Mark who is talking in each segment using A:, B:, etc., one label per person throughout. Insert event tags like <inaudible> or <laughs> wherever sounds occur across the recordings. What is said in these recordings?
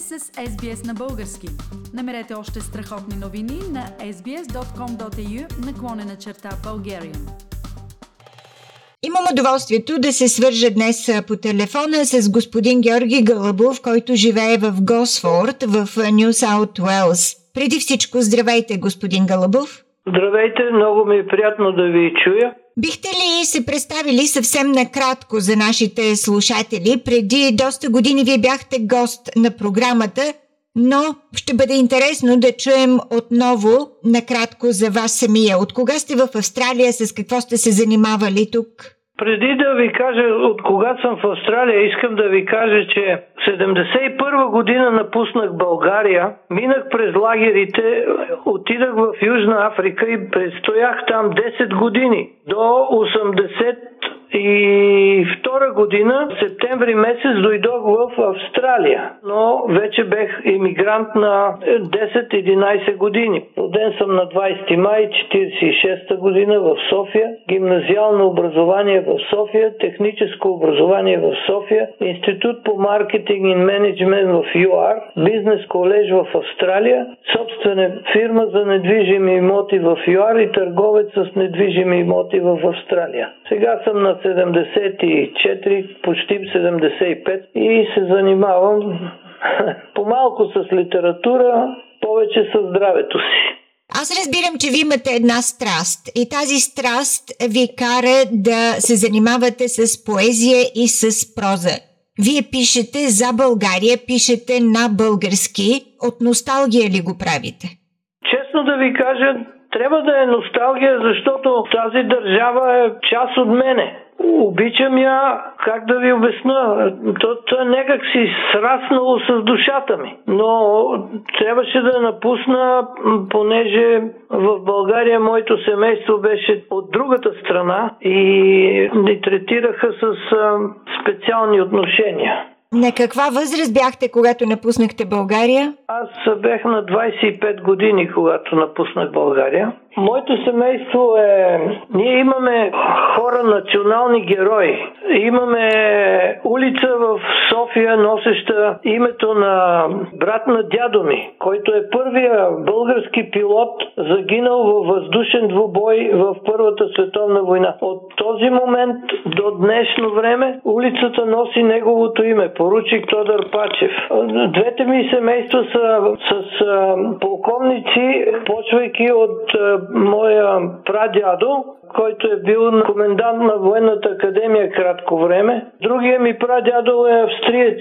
A: сте с SBS на български. Намерете още страхотни новини на sbs.com.au наклонена черта Bulgarian.
B: Имам удоволствието да се свържа днес по телефона с господин Георги Галабов, който живее в Госфорд в Нью Саут Уелс. Преди всичко, здравейте, господин Галабов.
C: Здравейте, много ми е приятно да ви чуя.
B: Бихте ли се представили съвсем накратко за нашите слушатели? Преди доста години вие бяхте гост на програмата, но ще бъде интересно да чуем отново накратко за вас самия. От кога сте в Австралия, с какво сте се занимавали тук?
C: Преди да ви кажа от кога съм в Австралия, искам да ви кажа, че 71 година напуснах България, минах през лагерите, отидах в Южна Африка и престоях там 10 години. До 80 и година, септември месец, дойдох в Австралия, но вече бех иммигрант на 10-11 години. Роден съм на 20 май 46 година в София, гимназиално образование в София, техническо образование в София, Институт по маркетинг и менеджмент в ЮАР, бизнес колеж в Австралия, собствена фирма за недвижими имоти в ЮАР и търговец с недвижими имоти в Австралия. Сега съм на 74, почти 75 и се занимавам <laughs> по-малко с литература, повече с здравето си.
B: Аз разбирам, че ви имате една страст и тази страст ви кара да се занимавате с поезия и с проза. Вие пишете за България, пишете на български. От носталгия ли го правите?
C: Честно да ви кажа, трябва да е носталгия, защото тази държава е част от мене. Обичам я, как да ви обясна, то, то е някак си сраснало с душата ми. Но трябваше да напусна, понеже в България моето семейство беше от другата страна и ни третираха с специални отношения.
B: На каква възраст бяхте, когато напуснахте България?
C: Аз бях на 25 години, когато напуснах България. Моето семейство е... Ние имаме хора национални герои. Имаме улица в София, носеща името на брат на дядо ми, който е първия български пилот, загинал във въздушен двубой в Първата световна война. От този момент до днешно време улицата носи неговото име, поручик Тодор Пачев. Двете ми семейства са с полковници, почвайки от моя прадядо, който е бил комендант на военната академия кратко време. Другия ми прадядо е австриец.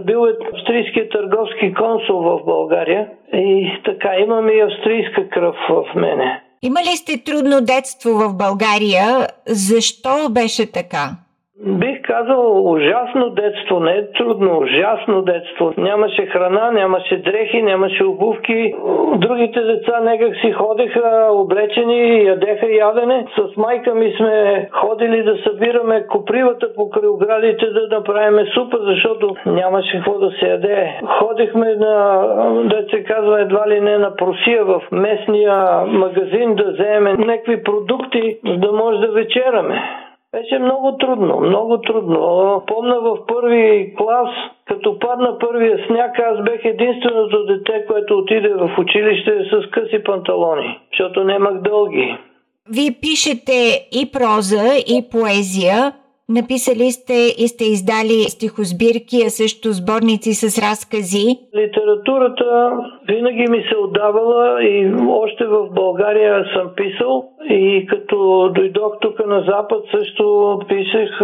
C: Бил е австрийски търговски консул в България. И така, имам и австрийска кръв в мене.
B: Има ли сте трудно детство в България? Защо беше така?
C: Бих казал ужасно детство, не е трудно, ужасно детство. Нямаше храна, нямаше дрехи, нямаше обувки. Другите деца някак си ходеха облечени, ядеха ядене. С майка ми сме ходили да събираме копривата покрай оградите да направим супа, защото нямаше какво да се яде. Ходихме на, да се казва едва ли не на просия в местния магазин да вземем някакви продукти, да може да вечераме. Беше много трудно, много трудно. Помна в първи клас, като падна първия сняг, аз бех единственото дете, което отиде в училище с къси панталони, защото нямах дълги.
B: Вие пишете и проза, и поезия. Написали сте и сте издали стихосбирки, а също сборници с разкази.
C: Литературата винаги ми се отдавала и още в България съм писал. И като дойдох тук на Запад, също писах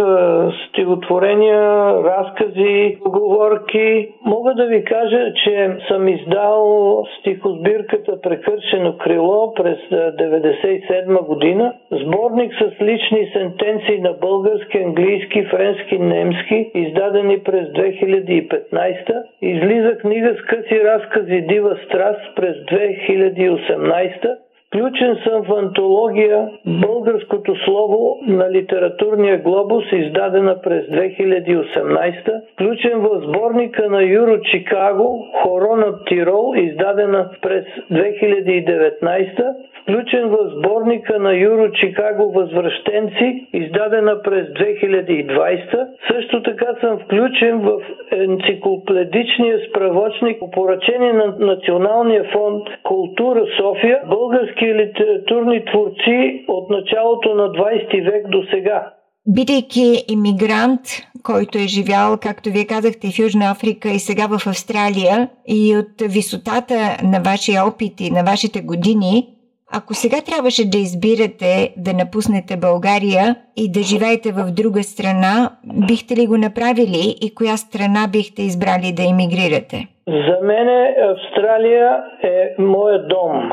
C: стихотворения, разкази, оговорки. Мога да ви кажа, че съм издал стихосбирката Прекършено крило през 1997 година, сборник с лични сентенции на български, английски, френски, немски, издадени през 2015. Излиза книга с къси разкази Дива страст през 2018 Включен съм в антология Българското слово на литературния глобус, издадена през 2018. Включен в сборника на Юро Чикаго Хорона Тирол, издадена през 2019 включен в сборника на Юро Чикаго Възвръщенци, издадена през 2020. Също така съм включен в енциклопедичния справочник по поръчение на Националния фонд Култура София, български литературни творци от началото на 20 век до сега.
B: Бидейки иммигрант, който е живял, както вие казахте, в Южна Африка и сега в Австралия, и от висотата на вашия опит и на вашите години, ако сега трябваше да избирате да напуснете България и да живеете в друга страна, бихте ли го направили и коя страна бихте избрали да емигрирате?
C: За мен Австралия е моят дом.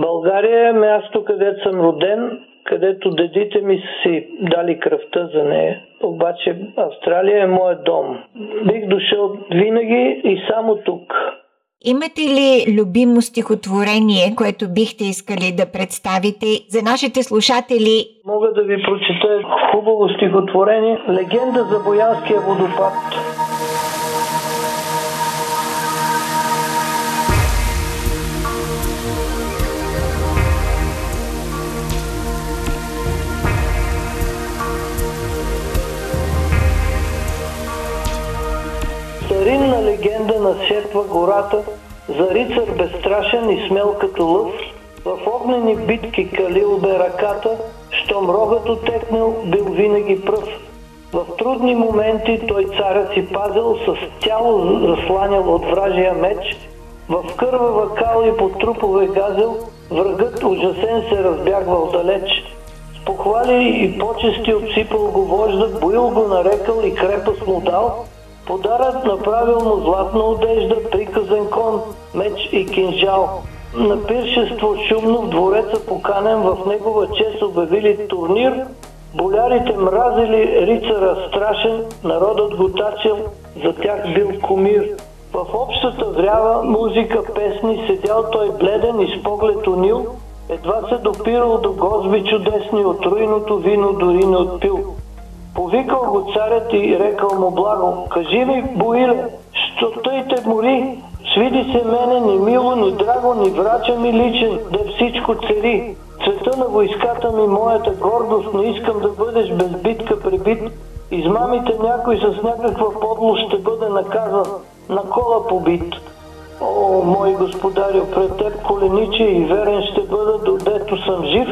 C: България е място, където съм роден, където дедите ми са си дали кръвта за нея. Обаче Австралия е моят дом. Бих дошъл винаги и само тук.
B: Имате ли любимо стихотворение, което бихте искали да представите за нашите слушатели?
C: Мога да ви прочета хубаво стихотворение Легенда за Боянския водопад. Легенда насетва гората за рицар безстрашен и смел като лъв. В огнени битки калил бе ръката, щом рогът отекнал, бил винаги пръв. В трудни моменти той царя си пазил, с тяло засланял от вражия меч, в кървава кал и по трупове газил, врагът ужасен се разбягвал далеч. С похвали и почести обсипал го вожда, боил го нарекал и крепост му дал, Подарък направил му златна одежда, приказен кон, меч и кинжал. На пиршество шумно в двореца поканен в негова чест обявили турнир. Болярите мразили рицара страшен, народът го тачил, за тях бил комир. В общата врява музика, песни, седял той бледен и с поглед унил, едва се допирал до гозби чудесни, от руйното вино дори не отпил. Повикал го царят и рекал му благо, кажи ми, Боиле, що тъй те мори, свиди се мене ни мило, ни драго, ни врача ми личен, да всичко цари. Цвета на войската ми, моята гордост, не искам да бъдеш без битка пребит. Измамите някой с някаква подлост ще бъде наказан, на кола побит. О, мой господарю, пред теб колениче и верен ще бъда, додето съм жив,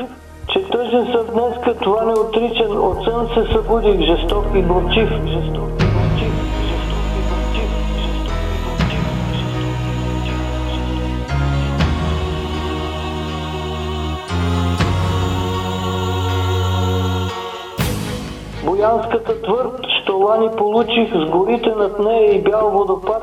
C: че тъжен съм днеска, това не отричан. От сън се събудих, жесток и борчив. Жесток. Боянската твърд, щолани получих, с горите над нея и бял водопад.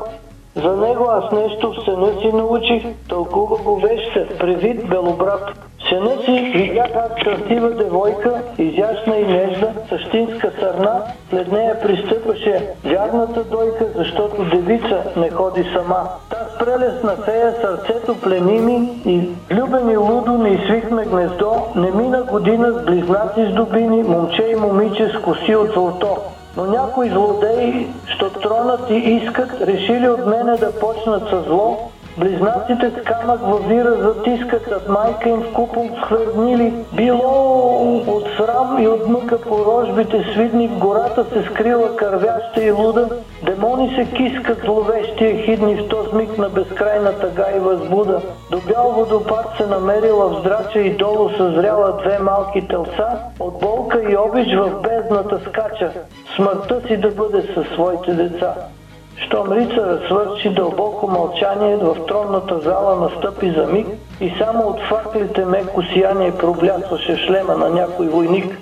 C: За него аз нещо в съня си научих, тълкува го вещ превид белобрат. Сена си видя как красива девойка, изящна и нежна, същинска сърна, след нея пристъпваше вярната дойка, защото девица не ходи сама. Та с прелесна фея сърцето плени и влюбени лудо не свихме гнездо, не мина година с близнаци с дубини, момче и момиче с коси от злато. Но някои злодеи, що тронат и искат, решили от мене да почнат със зло, Близнаците с камък във вира затискат, от майка им в купол схвърнили. Било от срам и от мъка по рожбите свидни в гората се скрила кървяща и луда. Демони се кискат зловещи ехидни в този миг на безкрайна тъга и възбуда. До бял водопад се намерила в здрача и долу съзряла две малки телца. От болка и обич в бездната скача. Смъртта си да бъде със своите деца. Щом рицарът свърши дълбоко мълчание, в тронната зала настъпи за миг и само от факлите меко сияние проблясваше шлема на някой войник.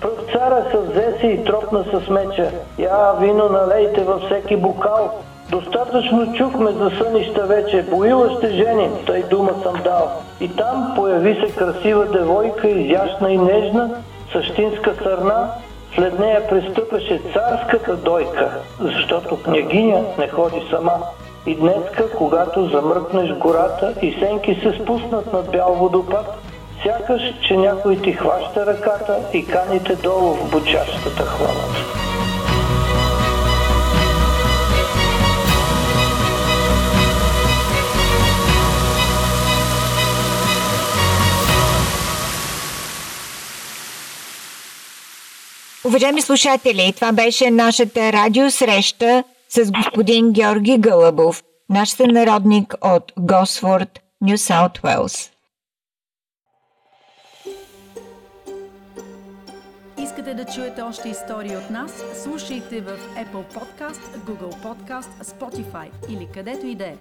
C: Пръв царя се взе си и тропна с меча. Я, вино налейте във всеки бокал. Достатъчно чухме за сънища вече, боила ще жени, тъй дума съм дал. И там появи се красива девойка, изящна и нежна, същинска сърна, след нея пристъпаше царската дойка, защото княгиня не ходи сама. И днеска, когато замръкнеш гората и сенки се спуснат над бял водопад, сякаш, че някой ти хваща ръката и каните долу в бучащата хвала.
B: Уважаеми слушатели, това беше нашата радиосреща с господин Георги Гълъбов, наш сънародник от Госфорд, Нью Саут Уелс.
A: Искате да чуете още истории от нас? Слушайте в Apple Podcast, Google Podcast, Spotify или където и да е.